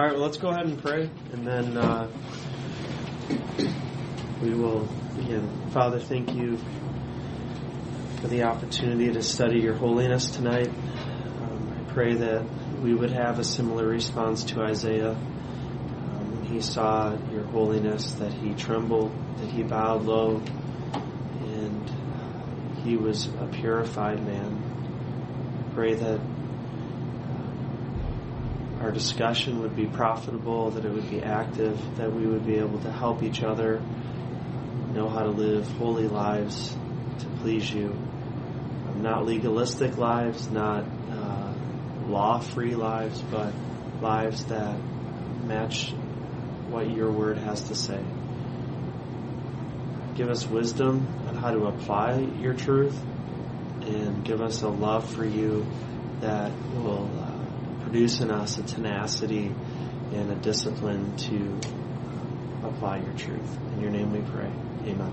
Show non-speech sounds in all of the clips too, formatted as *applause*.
All right, well, let's go ahead and pray, and then uh, we will begin. Father, thank you for the opportunity to study your holiness tonight. Um, I pray that we would have a similar response to Isaiah um, when he saw your holiness, that he trembled, that he bowed low, and he was a purified man. I pray that our discussion would be profitable, that it would be active, that we would be able to help each other know how to live holy lives to please you. Um, not legalistic lives, not uh, law free lives, but lives that match what your word has to say. Give us wisdom on how to apply your truth and give us a love for you that will uh, produce in us a tenacity and a discipline to apply your truth. In your name we pray. Amen.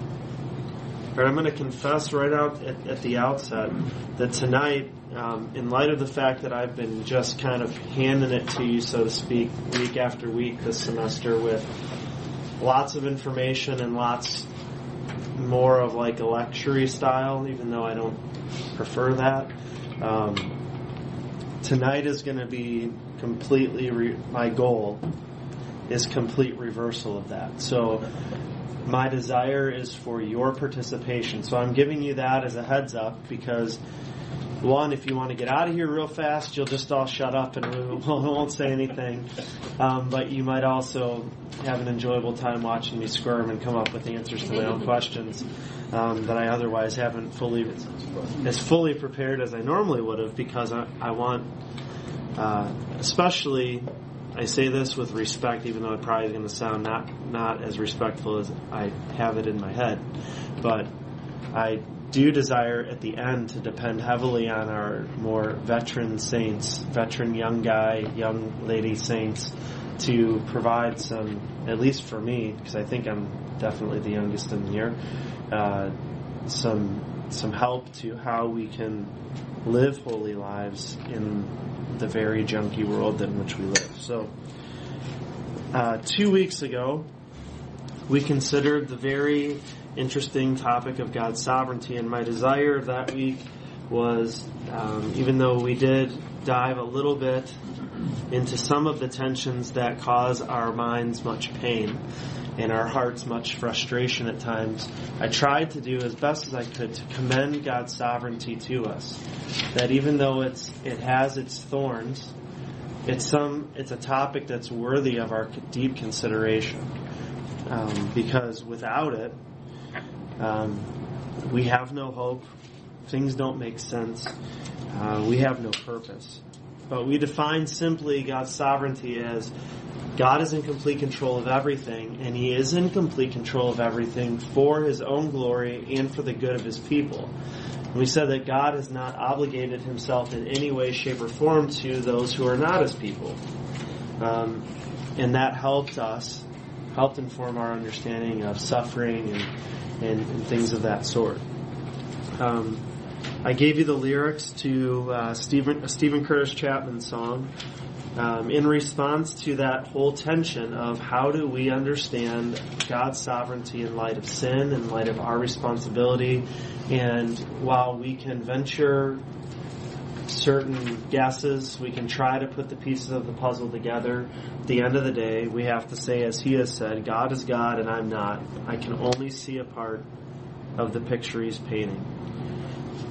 All right, I'm going to confess right out at, at the outset that tonight, um, in light of the fact that I've been just kind of handing it to you, so to speak, week after week this semester with lots of information and lots more of like a lecture style, even though I don't prefer that. Um, tonight is going to be completely re- my goal is complete reversal of that. So my desire is for your participation. So I'm giving you that as a heads up because one, if you want to get out of here real fast, you'll just all shut up and we *laughs* won't say anything. Um, but you might also have an enjoyable time watching me squirm and come up with answers to my own *laughs* questions um, that I otherwise haven't fully as fully prepared as I normally would have because I, I want, uh, especially, I say this with respect, even though it probably is going to sound not not as respectful as I have it in my head, but I do desire at the end to depend heavily on our more veteran saints, veteran young guy, young lady saints, to provide some, at least for me, because I think I'm definitely the youngest in the year, uh, some some help to how we can live holy lives in the very junky world in which we live. So, uh, two weeks ago, we considered the very interesting topic of God's sovereignty, and my desire that week was, um, even though we did dive a little bit into some of the tensions that cause our minds much pain and our hearts much frustration at times, I tried to do as best as I could to commend God's sovereignty to us. That even though it's it has its thorns, it's some it's a topic that's worthy of our deep consideration. Um, because without it, um, we have no hope. Things don't make sense. Uh, we have no purpose. But we define simply God's sovereignty as God is in complete control of everything, and He is in complete control of everything for His own glory and for the good of His people. And we said that God has not obligated Himself in any way, shape, or form to those who are not His people. Um, and that helped us, helped inform our understanding of suffering and, and, and things of that sort. Um, I gave you the lyrics to uh, Stephen, Steven Curtis Chapman song um, in response to that whole tension of how do we understand God's sovereignty in light of sin, in light of our responsibility, and while we can venture certain guesses, we can try to put the pieces of the puzzle together. At the end of the day, we have to say, as he has said, God is God and I'm not. I can only see a part of the picture he's painting.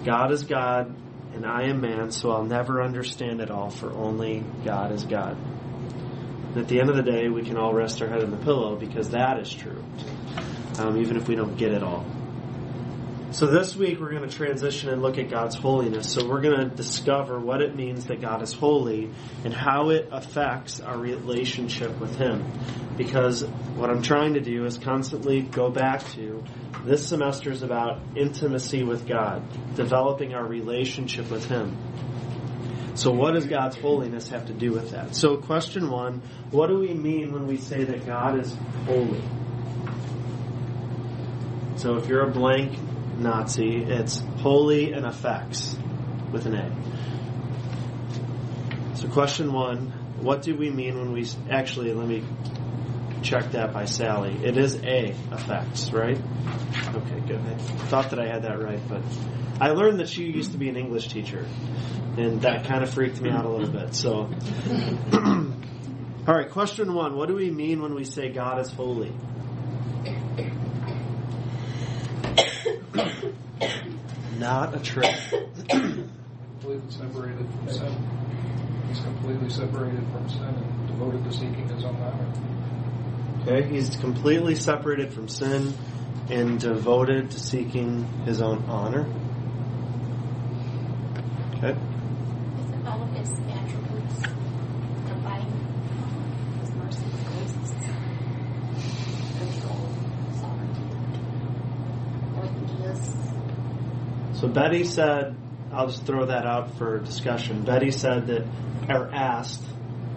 God is God and I am man, so I'll never understand it all, for only God is God. And at the end of the day, we can all rest our head on the pillow because that is true, um, even if we don't get it all. So this week we're going to transition and look at God's holiness. So we're going to discover what it means that God is holy and how it affects our relationship with Him. Because what I'm trying to do is constantly go back to this semester is about intimacy with God, developing our relationship with Him. So what does God's holiness have to do with that? So question one, what do we mean when we say that God is holy? So if you're a blank Nazi, it's holy and affects with an A. So question one, what do we mean when we actually? Let me check that by Sally. It is a affects, right? Okay, good. I thought that I had that right, but I learned that she used to be an English teacher, and that kind of freaked me out a little bit. So, *clears throat* all right, question one: What do we mean when we say God is holy? Not a trick. *coughs* completely separated from sin. He's completely separated from sin and devoted to seeking his own honor. Okay, he's completely separated from sin and devoted to seeking his own honor. Okay. Isn't all of his attributes divine? His mercy, grace, control, sovereignty. Everything he is. So Betty said, I'll just throw that out for discussion. Betty said that, or asked,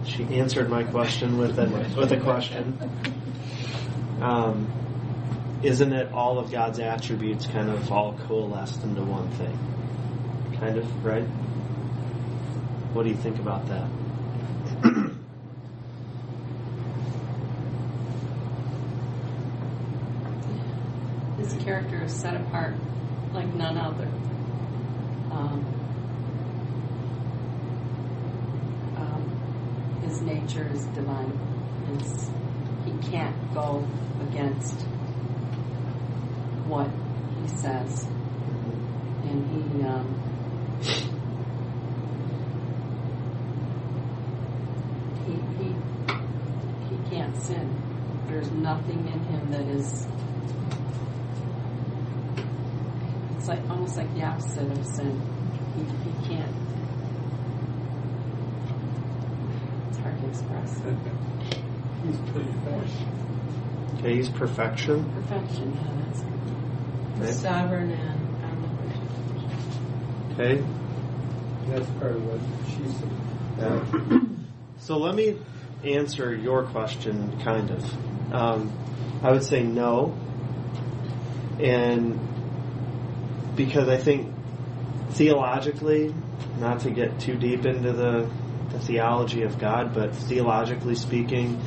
she answered my question with a, with a question. Um, isn't it all of God's attributes kind of all coalesced into one thing? Kind of, right? What do you think about that? His character is set apart like none other. Um, um, his nature is divine. It's, he can't go against what he says. And he, um, he, he, he can't sin. There's nothing in him that is like almost like the opposite of sin. He, he can't. It's hard to express. *laughs* He's perfection. Okay, he's perfection. Perfection, yeah, that's Right. Sovereign and omnipotent. Okay, That's part of what she said. Yeah. *coughs* So let me answer your question, kind of. Um, I would say no, and because I think theologically, not to get too deep into the, the theology of God, but theologically speaking,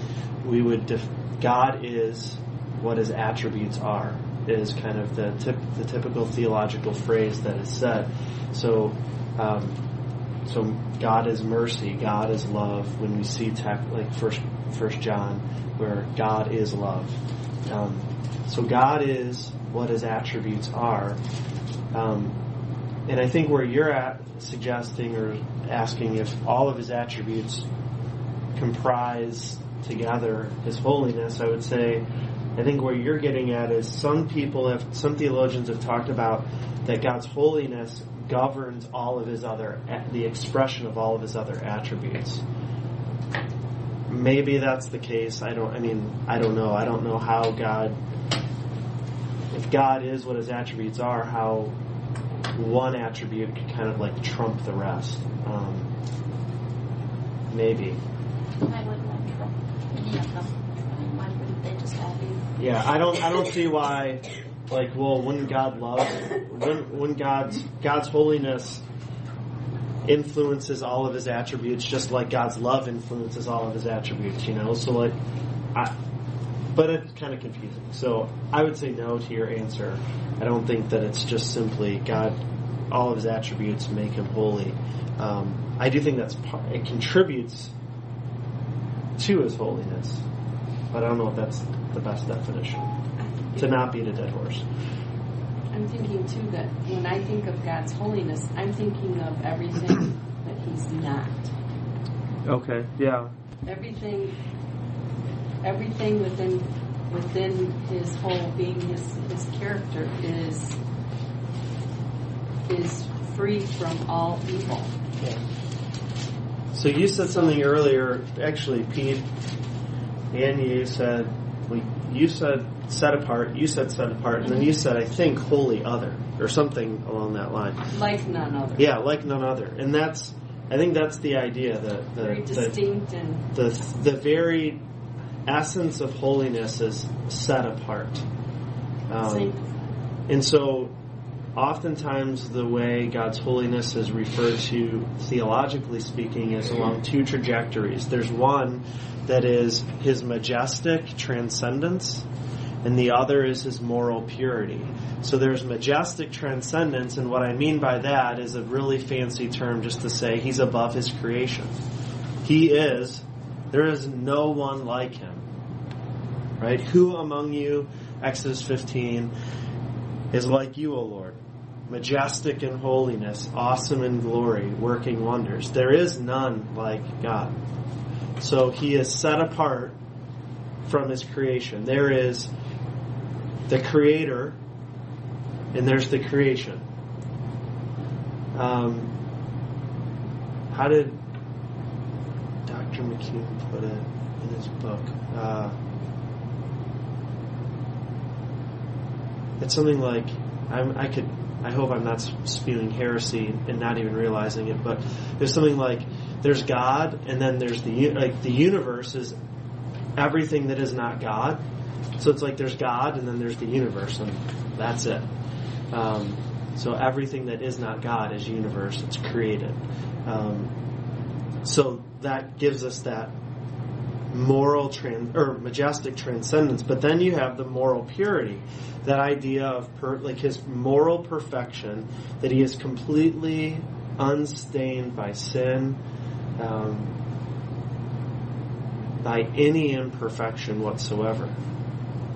we would def- God is what His attributes are. Is kind of the tip, the typical theological phrase that is said. So. Um, so God is mercy, God is love. When we see tech, like First First John, where God is love, um, so God is what His attributes are, um, and I think where you're at suggesting or asking if all of His attributes comprise together His holiness, I would say, I think where you're getting at is some people have, some theologians have talked about that God's holiness governs all of his other, the expression of all of his other attributes. Maybe that's the case. I don't, I mean, I don't know. I don't know how God, if God is what his attributes are, how one attribute could kind of like trump the rest. Um, maybe. Why would one trump any of them? I why wouldn't they just all be? Yeah, I don't, I don't see why. Like, well, wouldn't God love? Wouldn't, wouldn't God's God's holiness influences all of His attributes, just like God's love influences all of His attributes? You know, so like, I. But it's kind of confusing. So I would say no to your answer. I don't think that it's just simply God. All of His attributes make Him holy. Um, I do think that's part, it contributes to His holiness, but I don't know if that's the best definition to not beat a dead horse. I'm thinking too that when I think of God's holiness, I'm thinking of everything that He's not. Okay. Yeah. Everything, everything within within His whole being, His His character is is free from all evil. So you said something earlier. Actually, Pete and you said we. You said set apart. You said set apart, and then you said I think holy other or something along that line. Like none other. Yeah, like none other, and that's. I think that's the idea. that the Very the, and the, the very essence of holiness is set apart. Um. And so oftentimes the way God's holiness is referred to theologically speaking is along two trajectories. There's one that is his majestic transcendence, and the other is his moral purity. So there's majestic transcendence, and what I mean by that is a really fancy term just to say he's above his creation. He is, there is no one like him. Right? Who among you, Exodus 15, is like you, O Lord? Majestic in holiness, awesome in glory, working wonders. There is none like God. So he is set apart from his creation. There is the creator, and there's the creation. Um, how did Dr. McKeon put it in his book? Uh, it's something like I'm, I could. I hope I'm not spewing heresy and not even realizing it, but there's something like there's God, and then there's the like the universe is everything that is not God. So it's like there's God, and then there's the universe, and that's it. Um, so everything that is not God is universe. It's created. Um, so that gives us that moral trans or majestic transcendence. But then you have the moral purity, that idea of per, like his moral perfection, that he is completely unstained by sin, um, by any imperfection whatsoever.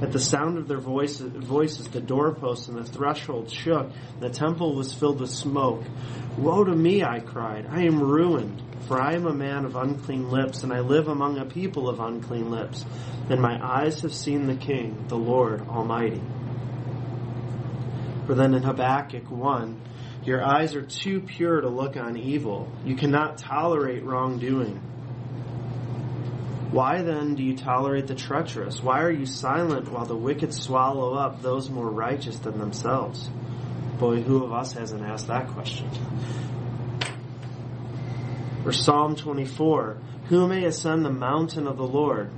At the sound of their voices, voices, the doorposts and the threshold shook. The temple was filled with smoke. Woe to me, I cried. I am ruined, for I am a man of unclean lips, and I live among a people of unclean lips. And my eyes have seen the King, the Lord Almighty. For then in Habakkuk 1, your eyes are too pure to look on evil. You cannot tolerate wrongdoing. Why then do you tolerate the treacherous? Why are you silent while the wicked swallow up those more righteous than themselves? Boy, who of us hasn't asked that question? Or Psalm 24 Who may ascend the mountain of the Lord?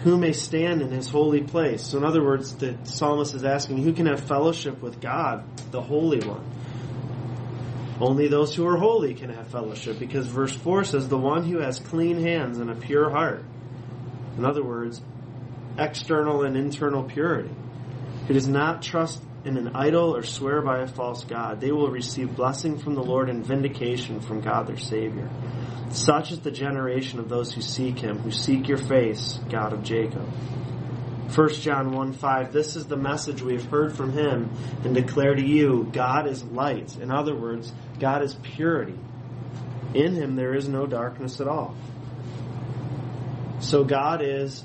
Who may stand in his holy place? So, in other words, the psalmist is asking, Who can have fellowship with God, the Holy One? Only those who are holy can have fellowship, because verse 4 says, The one who has clean hands and a pure heart. In other words, external and internal purity. Who does not trust in an idol or swear by a false God, they will receive blessing from the Lord and vindication from God their Savior. Such is the generation of those who seek Him, who seek your face, God of Jacob. 1 John 1 5, this is the message we have heard from Him and declare to you God is light. In other words, God is purity. In Him there is no darkness at all. So God is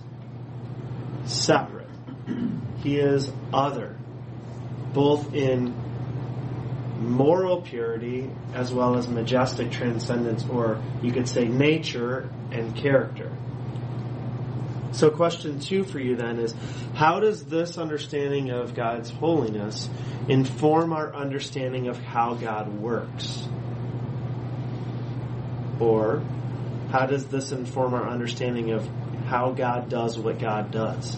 separate. He is other, both in moral purity as well as majestic transcendence, or you could say nature and character. So, question two for you then is how does this understanding of God's holiness inform our understanding of how God works? Or how does this inform our understanding of how God does what God does?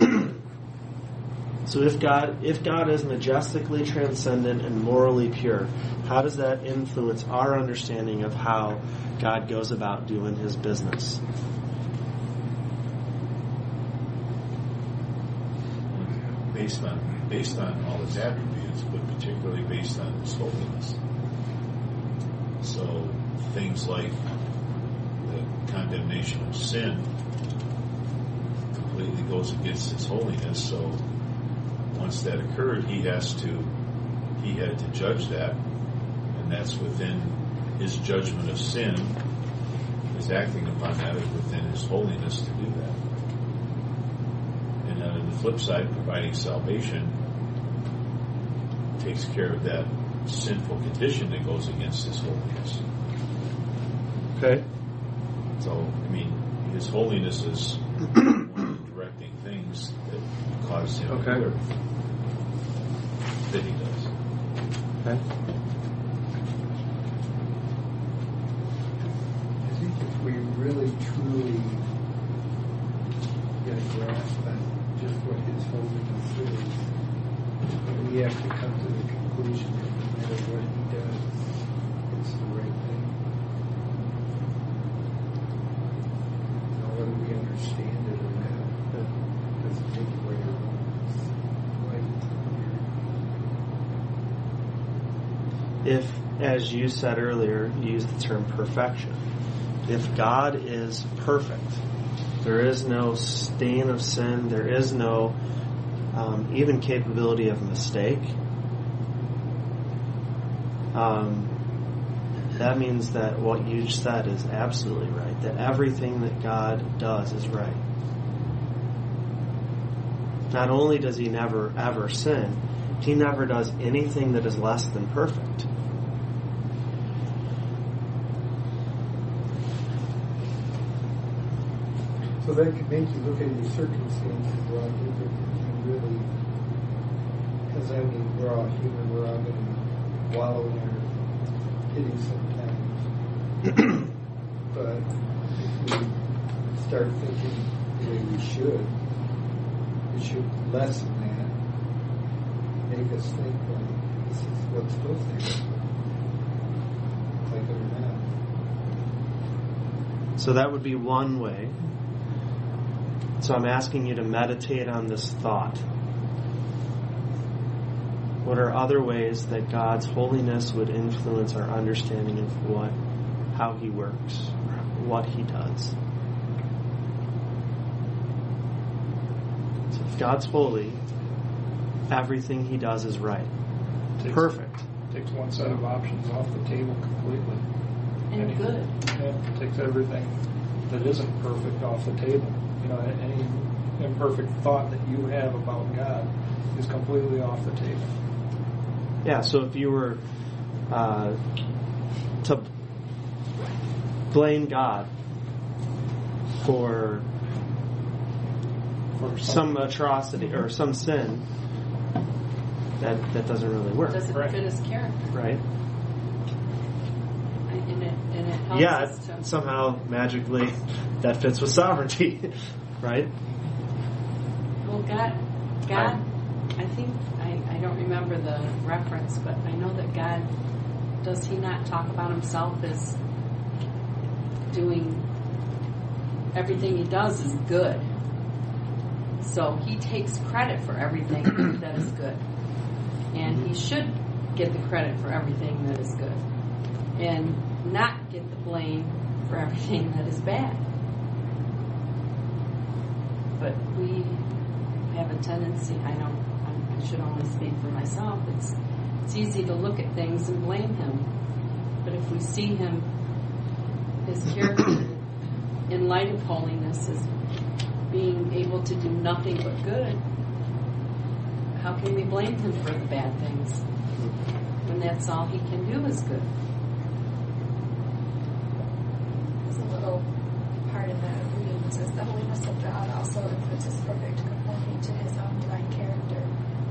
*clears throat* so if God if God is majestically transcendent and morally pure, how does that influence our understanding of how God goes about doing his business? Based on based on all his attributes, but particularly based on his holiness. So things like the condemnation of sin completely goes against his holiness. So once that occurred, he has to he had to judge that, and that's within his judgment of sin. Is acting upon that is within his holiness to do that. And on the flip side, providing salvation takes care of that sinful condition that goes against His holiness. Okay. So, I mean, His holiness is one of the directing things that cause Him Okay. to work that He does. Okay. I think if we really truly get a grasp on just what His holiness is, we have to come to the conclusion that no matter what He does, it's the right thing. Now, whether we understand it or not, that doesn't take away our If, as you said earlier, you used the term perfection. If God is perfect, there is no stain of sin, there is no um, even capability of mistake. Um, that means that what you said is absolutely right. That everything that God does is right. Not only does He never ever sin, He never does anything that is less than perfect. So that could make you look at your circumstances a lot you really, because I mean, we're all human, we're all going to wallow in sometimes. *clears throat* but if we start thinking the way we should, we should lessen that, make us think like this is what's supposed to happen. Like it or not. So that would be one way. So I'm asking you to meditate on this thought. What are other ways that God's holiness would influence our understanding of what, how He works, what He does? So if God's holy, everything He does is right, Takes- perfect. Takes one set of options off the table completely. And Any- good. Yeah, takes everything that isn't perfect off the table. You know, any imperfect thought that you have about God is completely off the table. Yeah, so if you were uh, to blame God for For some atrocity or some sin, that that doesn't really work, Doesn't Right. fit his character. right? And it, and it helps Yeah, us to. somehow magically that fits with sovereignty, *laughs* right? Well, God, God, I think I, I don't remember the reference, but I know that God does He not talk about Himself as doing everything He does is good. So He takes credit for everything that is good, and He should get the credit for everything that is good, and not get the blame for everything that is bad. But we have a tendency, I know I- should only speak for myself, it's, it's easy to look at things and blame him. But if we see him, his character in light of holiness as being able to do nothing but good, how can we blame him for the bad things when that's all he can do is good? There's a little part in that reading that says the holiness of God also influences perfect conformity to his own divine character.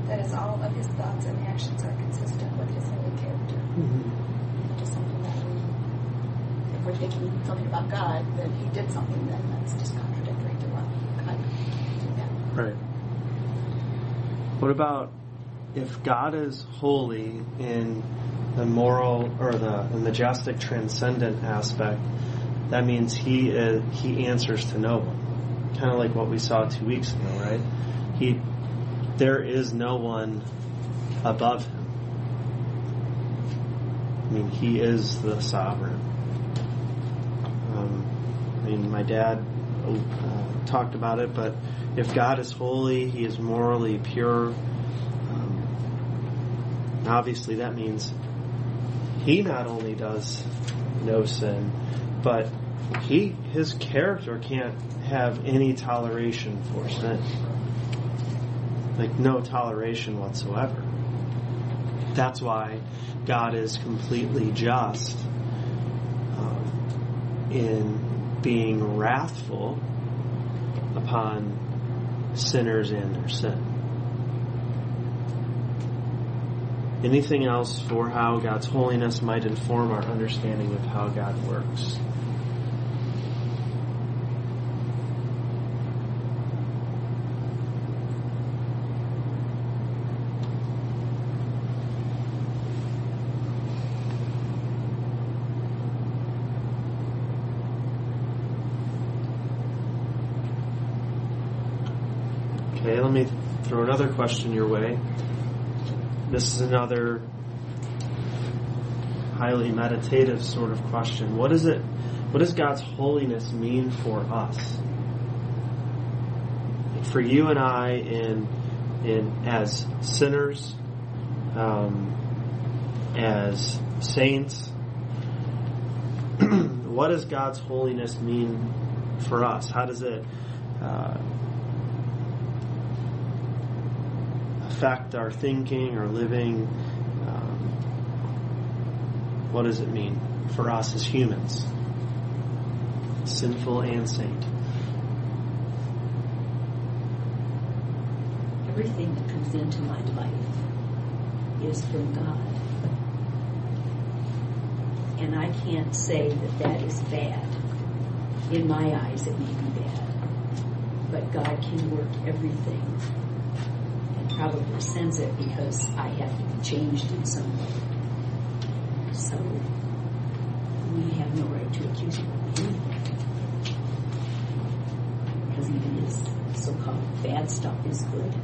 That is, all of his thoughts and actions are consistent with his holy character. Mm-hmm. Just something that we, if we're thinking something about God, then he did something, then that's just contradictory to what God did. Yeah. Right. What about if God is holy in the moral or the, the majestic transcendent aspect? That means he is, he answers to no one, kind of like what we saw two weeks ago, right? He there is no one above him. I mean, he is the sovereign. Um, I mean, my dad uh, talked about it, but if God is holy, He is morally pure. Um, obviously, that means He not only does no sin, but He His character can't have any toleration for sin, like no toleration whatsoever. That's why God is completely just um, in being wrathful upon sinners and their sin. Anything else for how God's holiness might inform our understanding of how God works? Okay, let me throw another question your way. This is another highly meditative sort of question. What is it? What does God's holiness mean for us? For you and I, in in as sinners, um, as saints, *clears throat* what does God's holiness mean for us? How does it uh, affect our thinking, our living? Um, what does it mean for us as humans, sinful and saint? Everything that comes into my life is from God. And I can't say that that is bad. In my eyes, it may be bad. But God can work everything probably sends it because I have to be changed in some way. So we have no right to accuse him of anything. Because even his so-called bad stuff is good.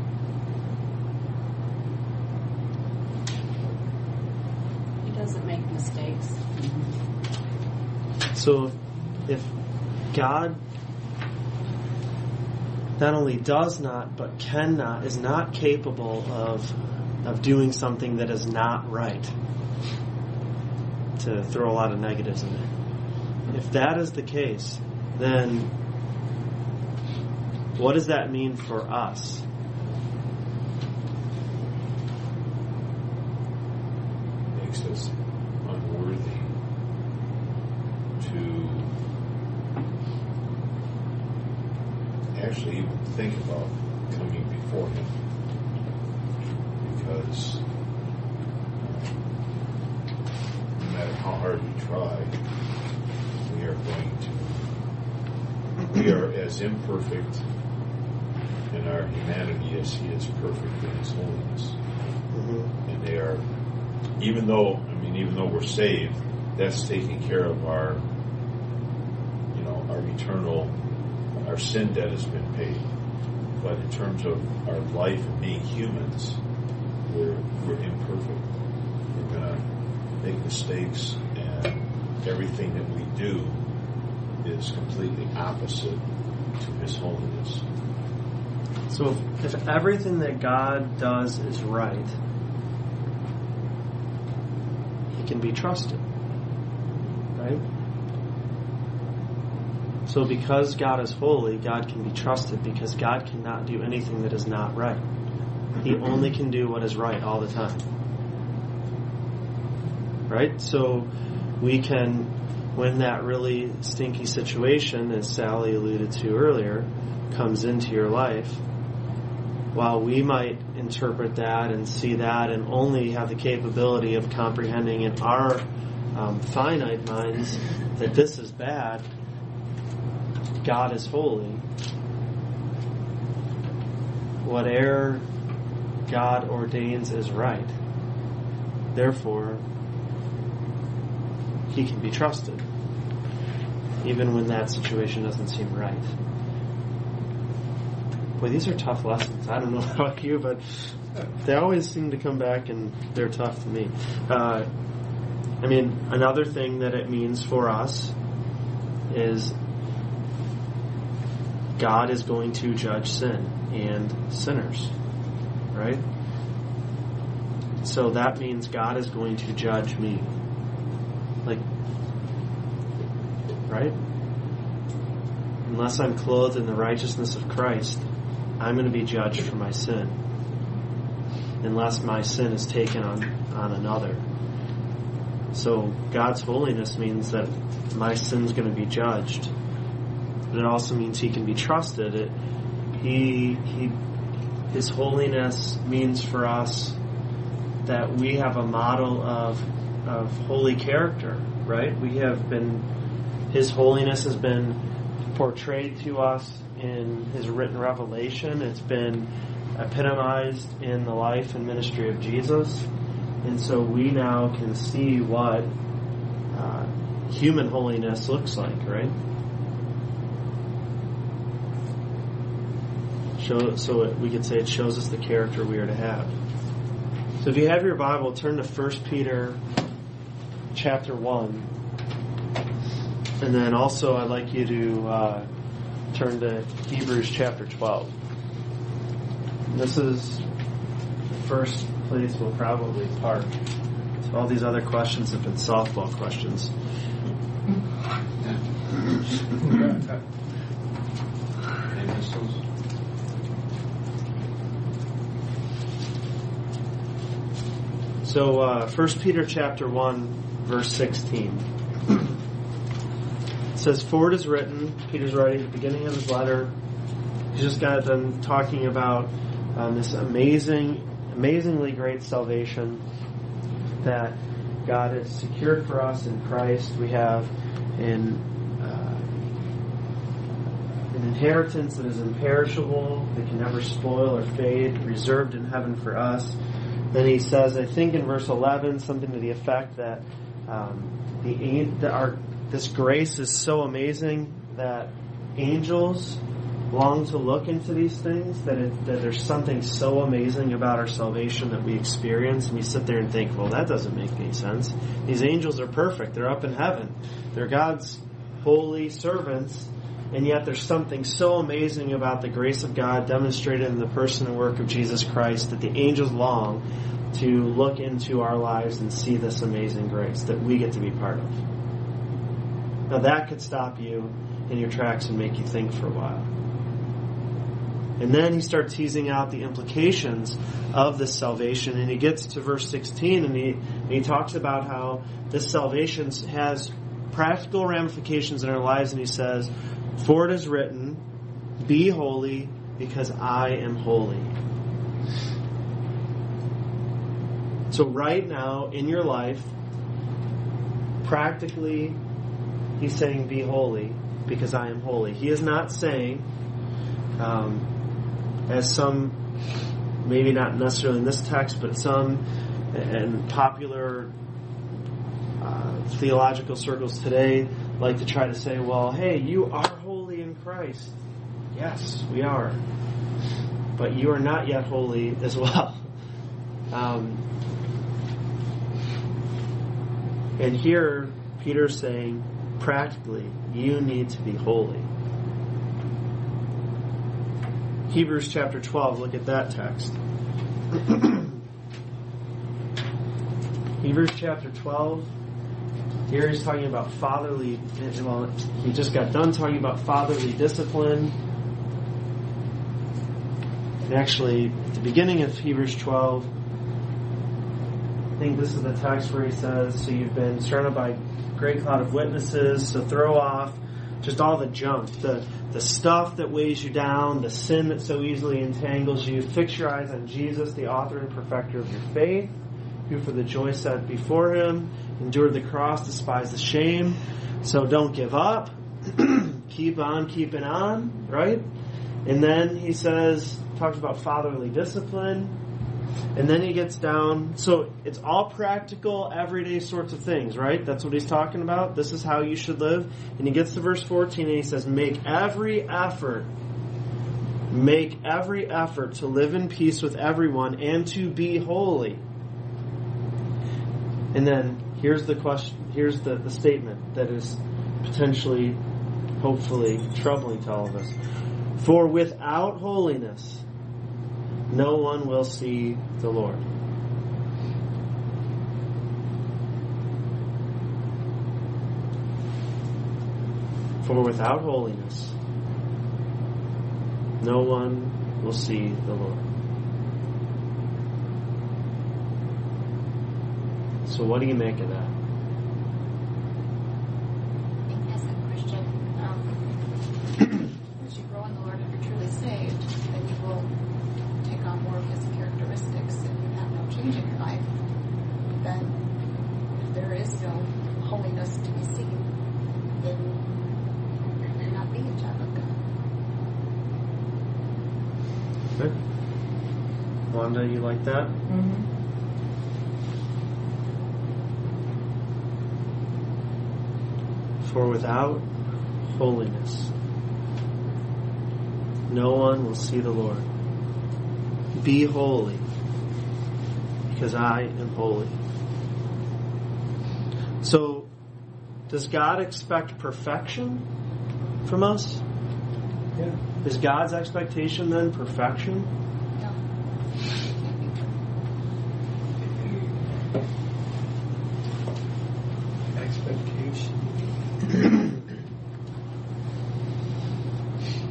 He doesn't make mistakes. So, if God not only does not, but cannot, is not capable of, of doing something that is not right, to throw a lot of negatives in there. If that is the case, then what does that mean for us? makes us unworthy to actually even think about coming before Him. Because um, no matter how hard we try, we are going to, we are as imperfect in our humanity as He is perfect in His holiness. Mm-hmm. And they are even though I mean, even though we're saved, that's taking care of our, you know, our eternal, our sin debt has been paid. But in terms of our life and being humans, we're we're imperfect. We're gonna make mistakes, and everything that we do is completely opposite to His holiness. So if, if everything that God does is right, He can be trusted. Right? So because God is holy, God can be trusted because God cannot do anything that is not right. He only can do what is right all the time. Right? So we can, when that really stinky situation, as Sally alluded to earlier, comes into your life, while we might interpret that and see that and only have the capability of comprehending in our um, finite minds that this is bad, God is holy. Whatever God ordains is right. Therefore, He can be trusted, even when that situation doesn't seem right. Boy, these are tough lessons. I don't know *laughs* about you, but they always seem to come back and they're tough to me. Uh, I mean, another thing that it means for us is God is going to judge sin and sinners, right? So that means God is going to judge me. Like, right? Unless I'm clothed in the righteousness of Christ, I'm going to be judged for my sin. unless my sin is taken on, on another. So God's holiness means that my sin's going to be judged. But it also means he can be trusted. It, he, he, his holiness means for us that we have a model of, of holy character, right? We have been, his holiness has been portrayed to us in his written revelation. It's been epitomized in the life and ministry of Jesus. And so we now can see what uh, human holiness looks like, right? Show, so it, we could say it shows us the character we are to have. So if you have your Bible, turn to 1 Peter chapter 1. And then also I'd like you to uh, turn to Hebrews chapter 12. This is the first place we'll probably park. So all these other questions have been softball questions. So, uh, 1 Peter chapter 1, verse 16. Says, For it is written, Peter's writing at the beginning of his letter, he just got done talking about um, this amazing, amazingly great salvation that God has secured for us in Christ. We have in uh, an inheritance that is imperishable, that can never spoil or fade, reserved in heaven for us. Then he says, I think in verse 11, something to the effect that um, the, the our this grace is so amazing that angels long to look into these things. That it, that there's something so amazing about our salvation that we experience, and we sit there and think, well, that doesn't make any sense. These angels are perfect; they're up in heaven. They're God's holy servants. And yet there's something so amazing about the grace of God demonstrated in the person and work of Jesus Christ that the angels long to look into our lives and see this amazing grace that we get to be part of. Now that could stop you in your tracks and make you think for a while. And then he starts teasing out the implications of this salvation, and he gets to verse 16, and he, and he talks about how this salvation has practical ramifications in our lives, and he says, For it is written, Be holy, because I am holy. So, right now in your life, practically, he's saying, Be holy, because I am holy. He is not saying, um, as some, maybe not necessarily in this text, but some and popular uh, theological circles today like to try to say, well, hey, you are holy in Christ. Yes, we are. But you are not yet holy *laughs* as well. Um, and here, Peter's saying, practically, you need to be holy. Hebrews chapter 12, look at that text. *clears throat* Hebrews chapter 12. Here he's talking about fatherly, well, he just got done talking about fatherly discipline. And actually, at the beginning of Hebrews 12, I think this is the text where he says, So you've been surrounded by great cloud of witnesses, so throw off just all the junk, the, the stuff that weighs you down, the sin that so easily entangles you. Fix your eyes on Jesus, the author and perfecter of your faith, who for the joy set before him endured the cross, despised the shame. So don't give up. *clears throat* Keep on keeping on, right? And then he says, talks about fatherly discipline. And then he gets down, so it's all practical, everyday sorts of things, right? That's what he's talking about. This is how you should live. And he gets to verse 14 and he says, Make every effort, make every effort to live in peace with everyone and to be holy. And then here's the question, here's the, the statement that is potentially, hopefully, troubling to all of us. For without holiness, no one will see the Lord. For without holiness, no one will see the Lord. So what do you make of that? I think as a Christian, um, *clears throat* as you grow in the Lord and you're truly saved, then you will take on more of His characteristics and you have no change in your life. Then there is no holiness to be seen, then you're not being a child of God. Good. Wanda, you like that? Mm-hmm. For without holiness, no one will see the Lord. Be holy, because I am holy. So, does God expect perfection from us? Yeah. Is God's expectation then perfection? No. It can't be Expectation.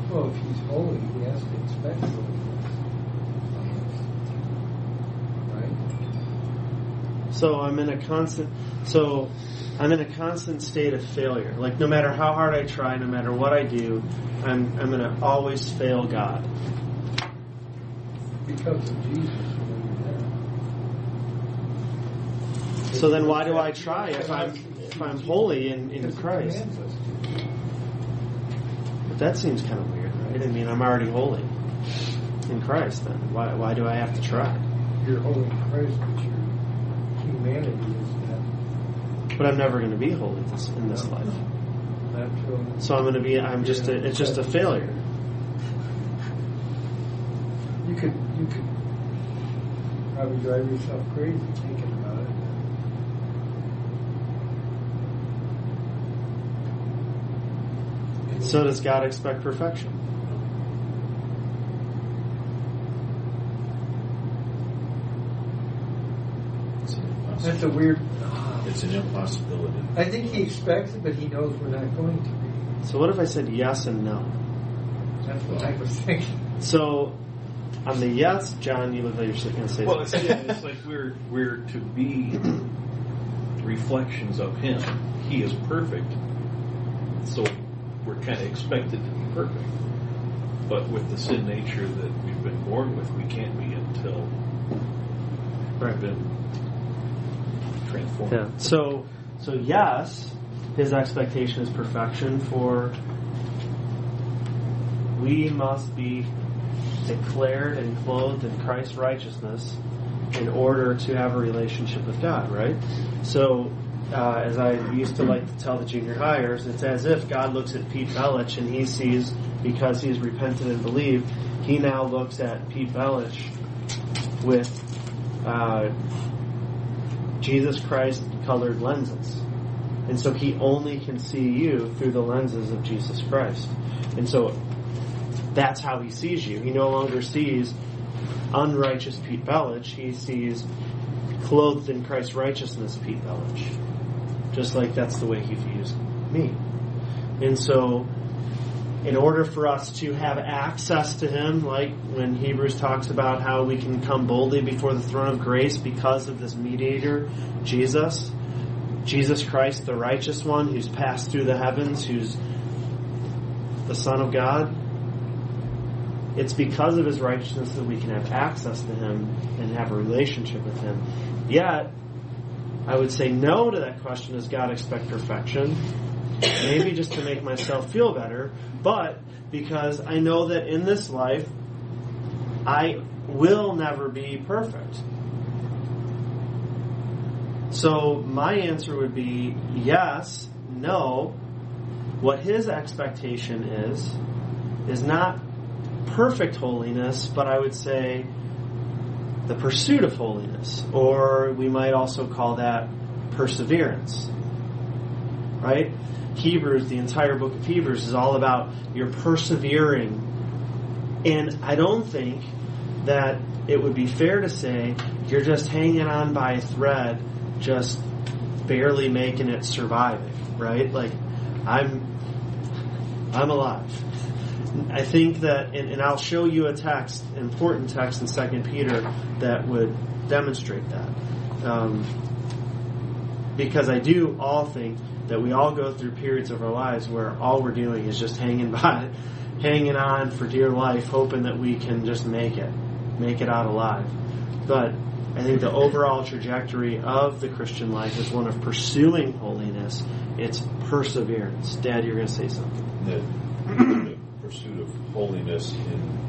well, if he's holy, he has to expect holiness. Right? So I'm in a constant so I'm in a constant state of failure. Like no matter how hard I try, no matter what I do, I'm I'm gonna always fail God. Because of Jesus. you're. So then why do I try if I'm if I'm holy in, in Christ? to. But that seems kind of weird, right? I mean I'm already holy in Christ then. Why why do I have to try? You're holy in Christ, but your humanity is not But I'm never gonna be holy this, in this life. So I'm gonna be I'm just a it's just a failure. You could you could probably drive yourself crazy thinking about it. So does God expect perfection? That's a weird. Uh, it's an impossibility. I think he expects it, but he knows we're not going to be. So what if I said yes and no? That's what I was thinking. So on the yes, John, you look like you're going to say Well, it's, yeah, it's like we're we're to be reflections of Him. He is perfect, so we're kind of expected to be perfect. But with the sin nature that we've been born with, we can't be until Right. we've been transformed. Yeah. So, so yes, his expectation is perfection. For we must be declared and clothed in Christ's righteousness in order to have a relationship with God. Right. So. Uh, as I used to like to tell the junior highers, it's as if God looks at Pete Belich and he sees, because he's repented and believed, he now looks at Pete Belich with uh, Jesus Christ colored lenses. And so he only can see you through the lenses of Jesus Christ. And so that's how he sees you. He no longer sees unrighteous Pete Belich. He sees clothed in Christ's righteousness Pete Belich. Just like that's the way he views me. And so in order for us to have access to Him, like when Hebrews talks about how we can come boldly before the throne of grace because of this mediator, Jesus, Jesus Christ, the righteous one who's passed through the heavens, who's the Son of God, it's because of His righteousness that we can have access to Him and have a relationship with Him. Yet, I would say no to that question does God expect perfection? Maybe just to make myself feel better, but because I know that in this life, I will never be perfect. So my answer would be yes, no. What his expectation is, is not perfect holiness, but I would say the pursuit of holiness, or we might also call that perseverance. Right? Hebrews, the entire book of Hebrews is all about your persevering. And I don't think that it would be fair to say you're just hanging on by a thread, just barely making it surviving, right? Like I'm I'm alive. I think that and, and I'll show you a text, important text in Second Peter that would demonstrate that. Um, because I do all think that we all go through periods of our lives where all we're doing is just hanging *laughs* by, hanging on for dear life, hoping that we can just make it, make it out alive. But I think the overall trajectory of the Christian life is one of pursuing holiness. It's perseverance. Dad, you're going to say something. The, the pursuit of holiness in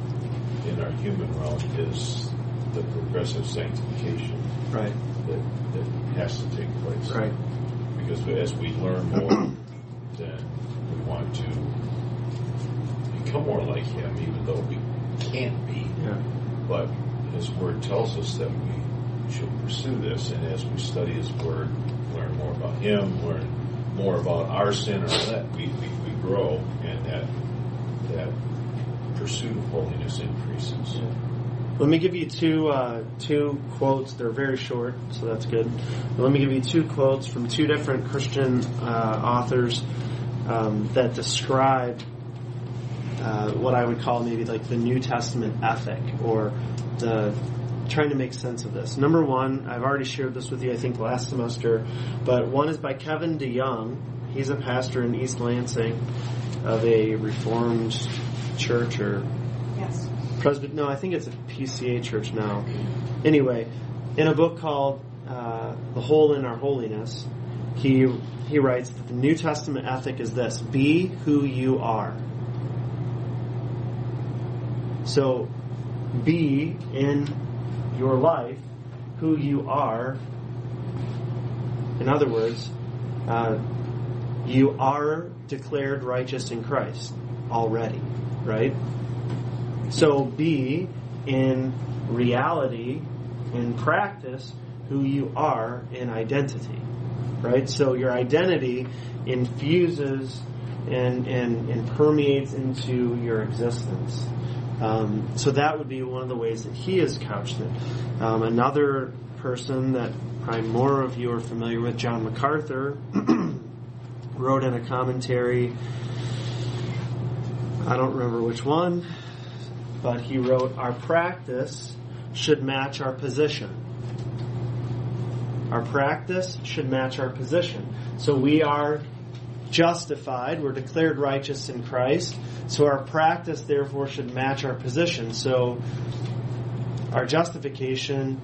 in our human realm is the progressive sanctification Right. that, that has to take place. Right. Because as we learn more, *clears throat* then we want to become more like Him, even though we can't be. Yeah. But His Word tells us that we should pursue this, and as we study His Word, learn more about Him, learn more about our sin, or that we, we, we grow, and that that pursuit of holiness increases. Let me give you two uh, two quotes. They're very short, so that's good. But let me give you two quotes from two different Christian uh, authors um, that describe uh, what I would call maybe like the New Testament ethic or the trying to make sense of this. Number one, I've already shared this with you, I think last semester, but one is by Kevin DeYoung. He's a pastor in East Lansing of a Reformed church or Yes. Presbyterian. No, I think it's a PCA church now. Anyway, in a book called uh, "The Hole in Our Holiness," he he writes that the New Testament ethic is this: be who you are. So, be in your life who you are. In other words, uh, you are declared righteous in Christ already, right? So be in reality, in practice, who you are in identity, right? So your identity infuses and, and, and permeates into your existence. Um, so that would be one of the ways that he has couched it. Um, another person that probably more of you are familiar with, John MacArthur, *clears throat* wrote in a commentary. I don't remember which one, but he wrote, Our practice should match our position. Our practice should match our position. So we are justified, we're declared righteous in Christ, so our practice therefore should match our position. So our justification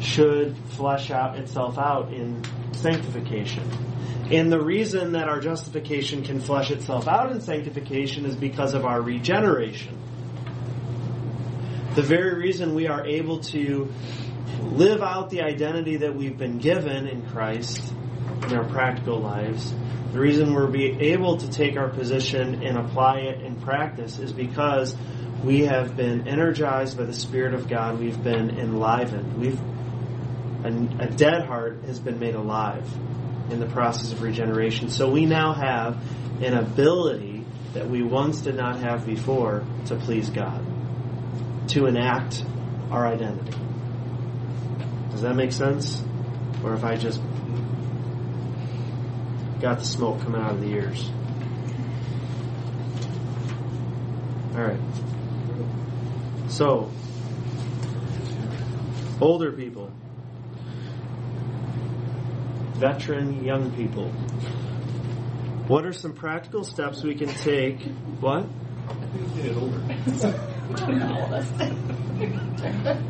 should flesh out itself out in sanctification. And the reason that our justification can flesh itself out in sanctification is because of our regeneration. The very reason we are able to live out the identity that we've been given in Christ in our practical lives, the reason we're be able to take our position and apply it in practice is because we have been energized by the Spirit of God. We've been enlivened. We've a, a dead heart has been made alive in the process of regeneration. So we now have an ability that we once did not have before to please God, to enact our identity. Does that make sense? Or if I just got the smoke coming out of the ears? All right. So, older people, veteran young people, what are some practical steps we can take? What? Get older. *laughs*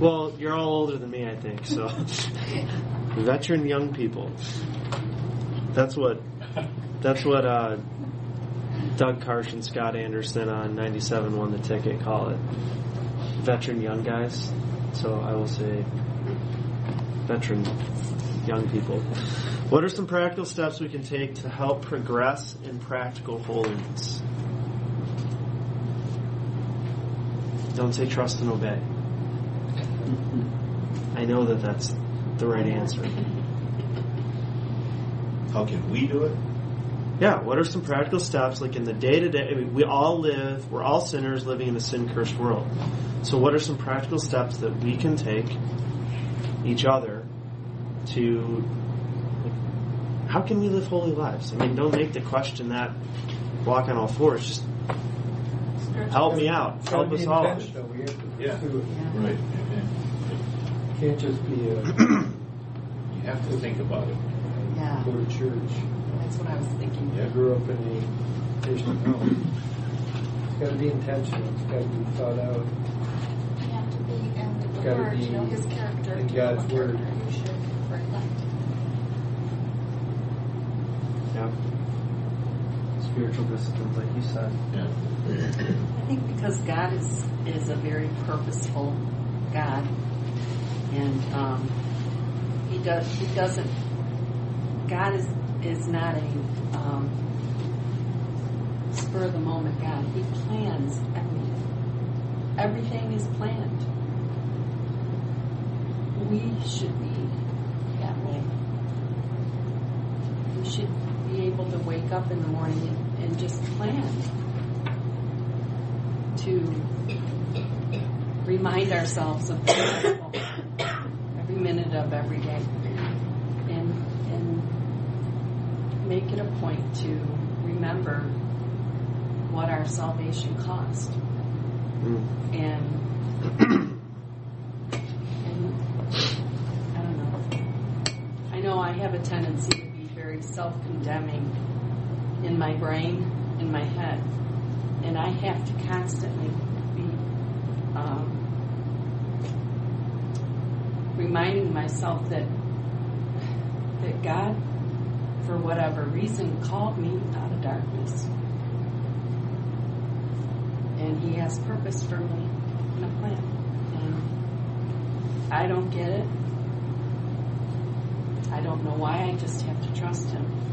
Well, you're all older than me, I think. So, *laughs* veteran young people. That's what. That's what uh, Doug Karsch and Scott Anderson on 97 one the ticket. Call it veteran young guys. So I will say veteran young people. What are some practical steps we can take to help progress in practical holiness? Don't say trust and obey. I know that that's the right answer. How can we do it? Yeah, what are some practical steps, like in the day to day? We all live, we're all sinners living in a sin cursed world. So, what are some practical steps that we can take, each other, to. Like, how can we live holy lives? I mean, don't make the question that walk on all fours. Just help me out. Help us all. intentional. We have to Yeah. pursue. Right. It can't just be a, *clears throat* You have to think about it. Yeah, go to church. that's what I was thinking. Yeah. I grew up in a Christian home. It's got to be intentional. It's got to be thought out. You have to be in the Gotta Word, you know, His character, in God's Word. character you should reflect. Yep. Spiritual disciplines, like you said. Yeah. I think because God is is a very purposeful God, and um, he does he doesn't. God is is not a um, spur of the moment God. He plans everything. Everything is planned. We should be that way. We should be able to wake up in the morning and, and just plan to remind ourselves of the every minute of every day. And and make it a point to remember what our salvation cost. Mm. and and I don't know. I know I have a tendency to be very self-condemning in my brain in my head and I have to constantly be um, reminding myself that that God, for whatever reason, called me out of darkness, and He has purpose for me and a plan, and I don't get it. I don't know why. I just have to trust Him.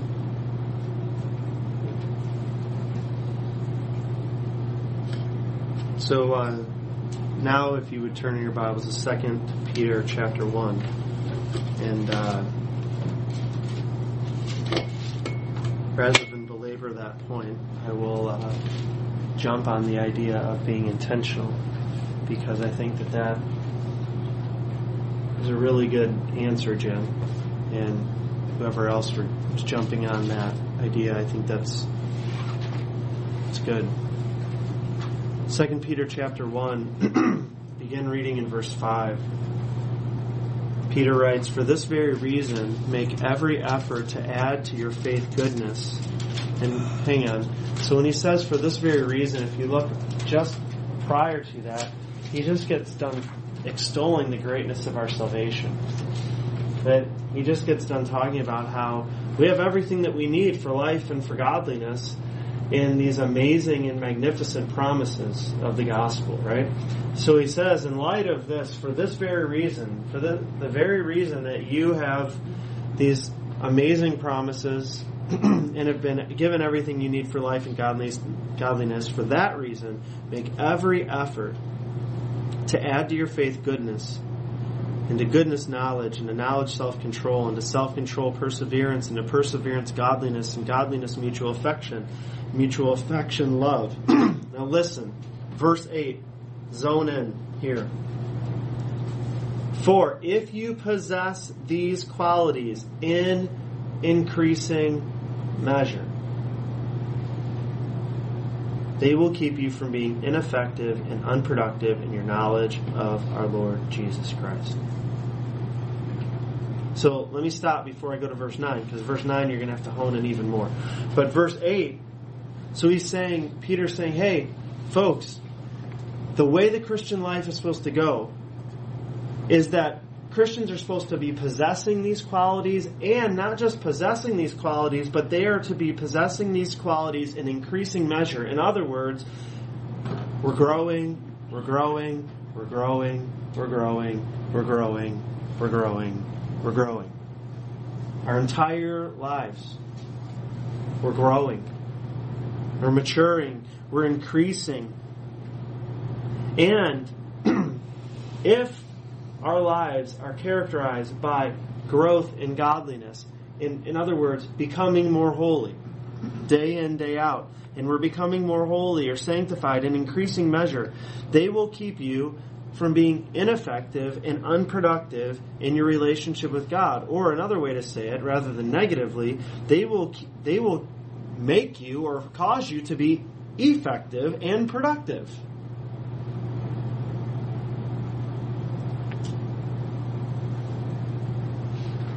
So uh, now, if you would turn in your Bibles to Second Peter chapter one, and uh, rather than belabor that point, I will uh, jump on the idea of being intentional because I think that that is a really good answer, Jim, and whoever else was jumping on that idea. I think that's it's good. Second Peter chapter one, *clears throat* begin reading in verse five. Peter writes, For this very reason, make every effort to add to your faith goodness. And hang on. So when he says for this very reason, if you look just prior to that, he just gets done extolling the greatness of our salvation. That he just gets done talking about how we have everything that we need for life and for godliness in these amazing and magnificent promises of the gospel, right? So he says, in light of this, for this very reason, for the, the very reason that you have these amazing promises *clears throat* and have been given everything you need for life and godliness, for that reason, make every effort to add to your faith goodness, and to goodness knowledge, and to knowledge self control, and to self control perseverance, and to perseverance godliness, and godliness mutual affection, mutual affection love. *clears throat* now listen, verse 8, zone in here. For if you possess these qualities in increasing measure, they will keep you from being ineffective and unproductive in your knowledge of our Lord Jesus Christ. So let me stop before I go to verse 9, because verse 9 you're going to have to hone in even more. But verse 8, so he's saying, Peter's saying, hey, folks, the way the Christian life is supposed to go is that Christians are supposed to be possessing these qualities and not just possessing these qualities, but they are to be possessing these qualities in increasing measure. In other words, we're growing, we're growing, we're growing, we're growing, we're growing, we're growing, we're growing. Our entire lives, we're growing, we're maturing, we're increasing. And *clears throat* if our lives are characterized by growth in godliness. In, in other words, becoming more holy day in, day out. And we're becoming more holy or sanctified in increasing measure. They will keep you from being ineffective and unproductive in your relationship with God. Or another way to say it, rather than negatively, they will, they will make you or cause you to be effective and productive.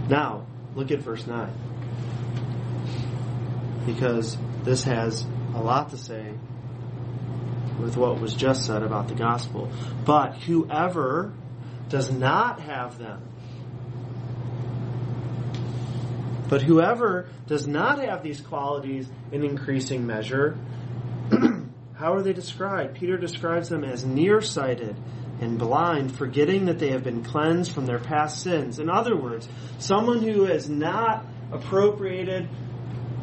Now, look at verse 9. because this has a lot to say with what was just said about the gospel. But whoever does not have them, but whoever does not have these qualities in increasing measure, *clears throat* how are they described? Peter describes them as nearsighted and blind, forgetting that they have been cleansed from their past sins. In other words, someone who has not appropriated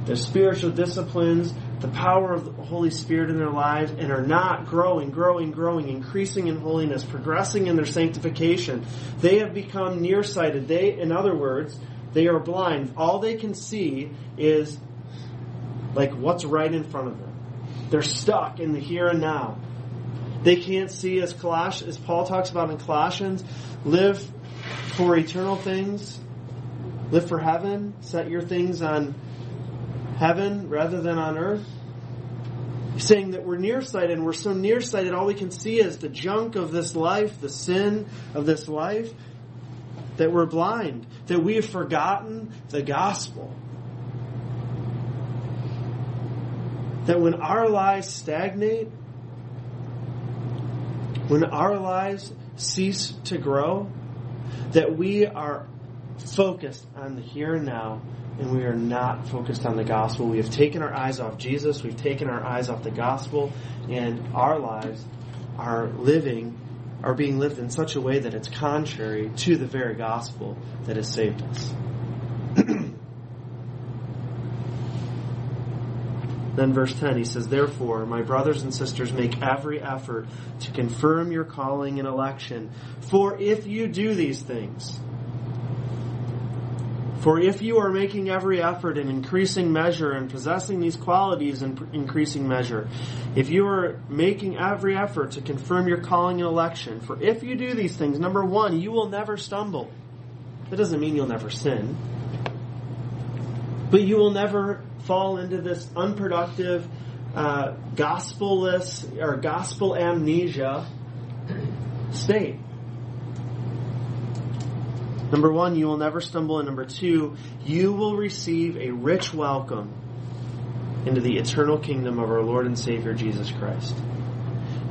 their spiritual disciplines, the power of the Holy Spirit in their lives, and are not growing, growing, growing, increasing in holiness, progressing in their sanctification. They have become nearsighted. They, in other words, they are blind. All they can see is like what's right in front of them. They're stuck in the here and now. They can't see as Coloss- as Paul talks about in Colossians, live for eternal things, live for heaven, set your things on heaven rather than on earth. He's saying that we're nearsighted and we're so nearsighted all we can see is the junk of this life, the sin of this life, that we're blind, that we have forgotten the gospel. That when our lives stagnate, when our lives cease to grow, that we are focused on the here and now and we are not focused on the gospel. We have taken our eyes off Jesus, we've taken our eyes off the gospel, and our lives are living, are being lived in such a way that it's contrary to the very gospel that has saved us. *clears throat* Then verse 10, he says, Therefore, my brothers and sisters, make every effort to confirm your calling and election. For if you do these things, for if you are making every effort in increasing measure and possessing these qualities in increasing measure, if you are making every effort to confirm your calling and election, for if you do these things, number one, you will never stumble. That doesn't mean you'll never sin. But you will never fall into this unproductive, uh, gospelless or gospel amnesia state. Number one, you will never stumble. And number two, you will receive a rich welcome into the eternal kingdom of our Lord and Savior Jesus Christ.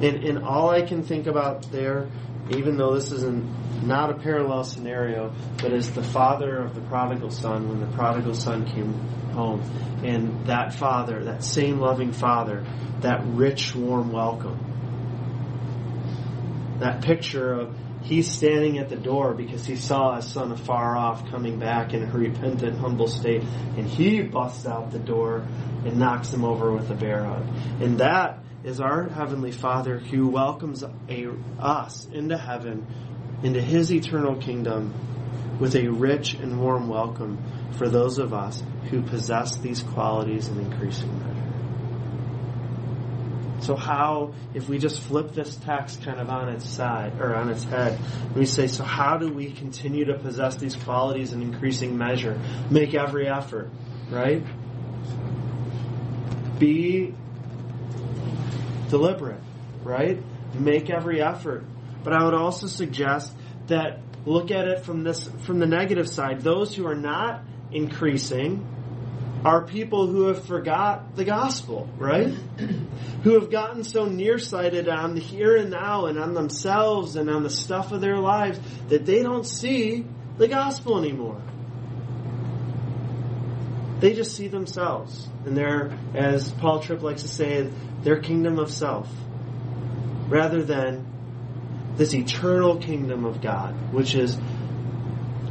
And, and all I can think about there, even though this isn't not a parallel scenario, but is the father of the prodigal son when the prodigal son came home. And that father, that same loving father, that rich, warm welcome. That picture of he's standing at the door because he saw his son afar off coming back in a repentant, humble state, and he busts out the door and knocks him over with a bear hug. And that is our Heavenly Father who welcomes a, us into heaven, into His eternal kingdom, with a rich and warm welcome for those of us who possess these qualities in increasing measure. So how, if we just flip this text kind of on its side, or on its head, we say, so how do we continue to possess these qualities in increasing measure? Make every effort, right? Be deliberate, right? Make every effort. But I would also suggest that look at it from this, from the negative side. Those who are not increasing are people who have forgot the gospel, right? *clears throat* who have gotten so nearsighted on the here and now and on themselves and on the stuff of their lives that they don't see the gospel anymore. They just see themselves. And they're, as Paul Tripp likes to say, their kingdom of self. Rather than this eternal kingdom of God, which is,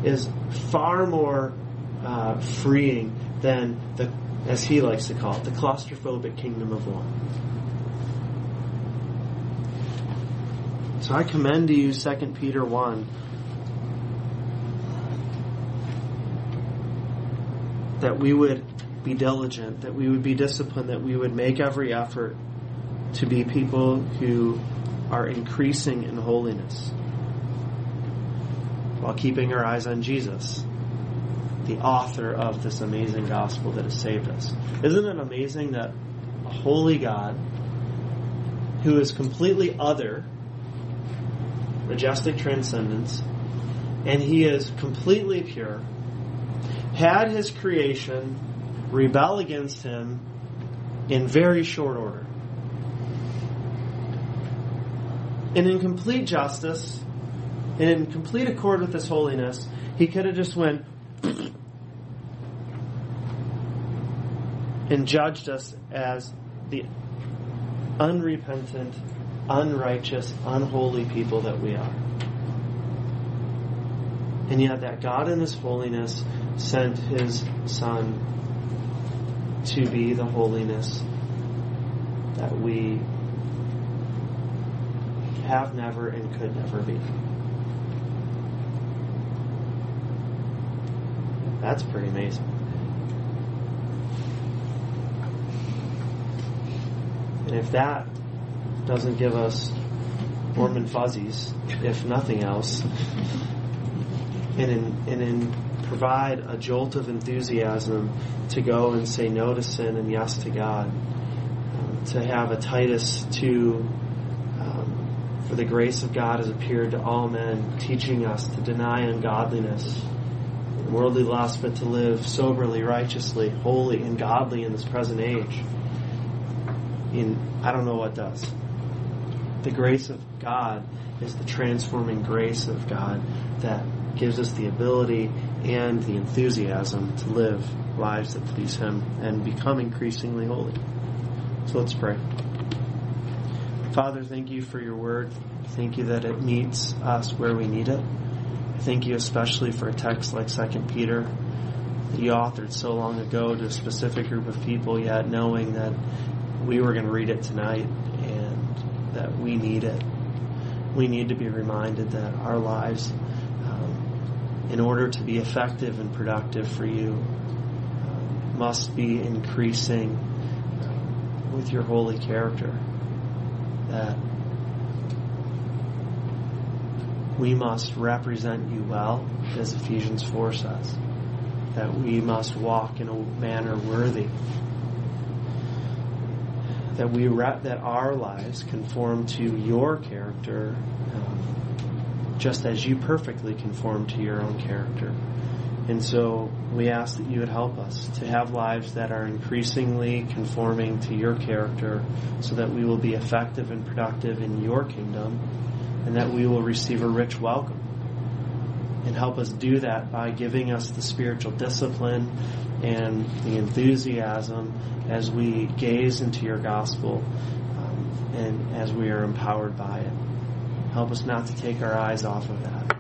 is far more uh, freeing than the, as he likes to call it, the claustrophobic kingdom of one. So I commend to you 2 Peter 1 that we would be diligent, that we would be disciplined, that we would make every effort to be people who are increasing in holiness while keeping our eyes on Jesus the author of this amazing gospel that has saved us. Isn't it amazing that a holy God who is completely other, majestic transcendence, and he is completely pure, had his creation rebel against him in very short order. And in complete justice, and in complete accord with his holiness, he could have just went *clears throat* and judged us as the unrepentant, unrighteous, unholy people that we are. And yet, that God in His holiness sent His Son to be the holiness that we have never and could never be. That's pretty amazing. And if that doesn't give us warm and fuzzies, if nothing else, and in, and in provide a jolt of enthusiasm to go and say no to sin and yes to God, um, to have a Titus 2 um, for the grace of God has appeared to all men, teaching us to deny ungodliness, worldly lust, but to live soberly, righteously, holy, and godly in this present age. In I don't know what does. The grace of God is the transforming grace of God that gives us the ability and the enthusiasm to live lives that please Him and become increasingly holy. So let's pray. Father, thank you for your word. Thank you that it meets us where we need it. Thank you especially for a text like 2 Peter that you authored so long ago to a specific group of people, yet knowing that we were going to read it tonight and that we need it. We need to be reminded that our lives, um, in order to be effective and productive for you, um, must be increasing um, with your holy character. That we must represent you well, as Ephesians 4 says. That we must walk in a manner worthy that we that our lives conform to your character, um, just as you perfectly conform to your own character. And so we ask that you would help us to have lives that are increasingly conforming to your character, so that we will be effective and productive in your kingdom, and that we will receive a rich welcome. And help us do that by giving us the spiritual discipline and the enthusiasm as we gaze into your gospel um, and as we are empowered by it. Help us not to take our eyes off of that.